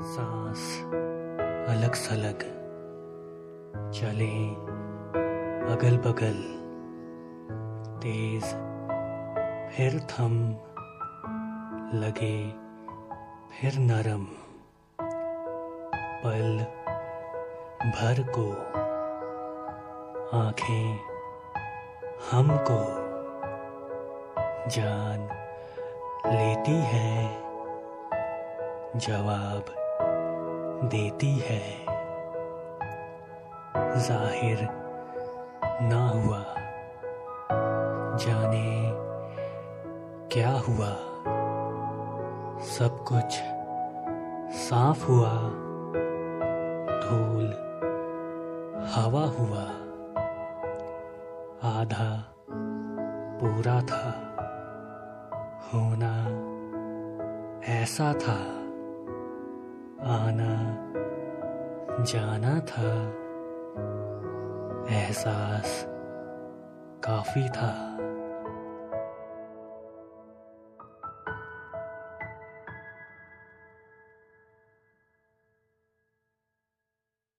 सांस अलग सलग चले अगल बगल। तेज फिर थम, लगे फिर नरम। पल भर को आँखें हमको जान लेती है। जवाब देती है। ज़ाहिर ना हुआ। जाने क्या हुआ। सब कुछ साफ़ हुआ। धूल, हवा हुआ। आधा पूरा था। होना ऐसा था। आना जाना था। एहसास काफ़ी था।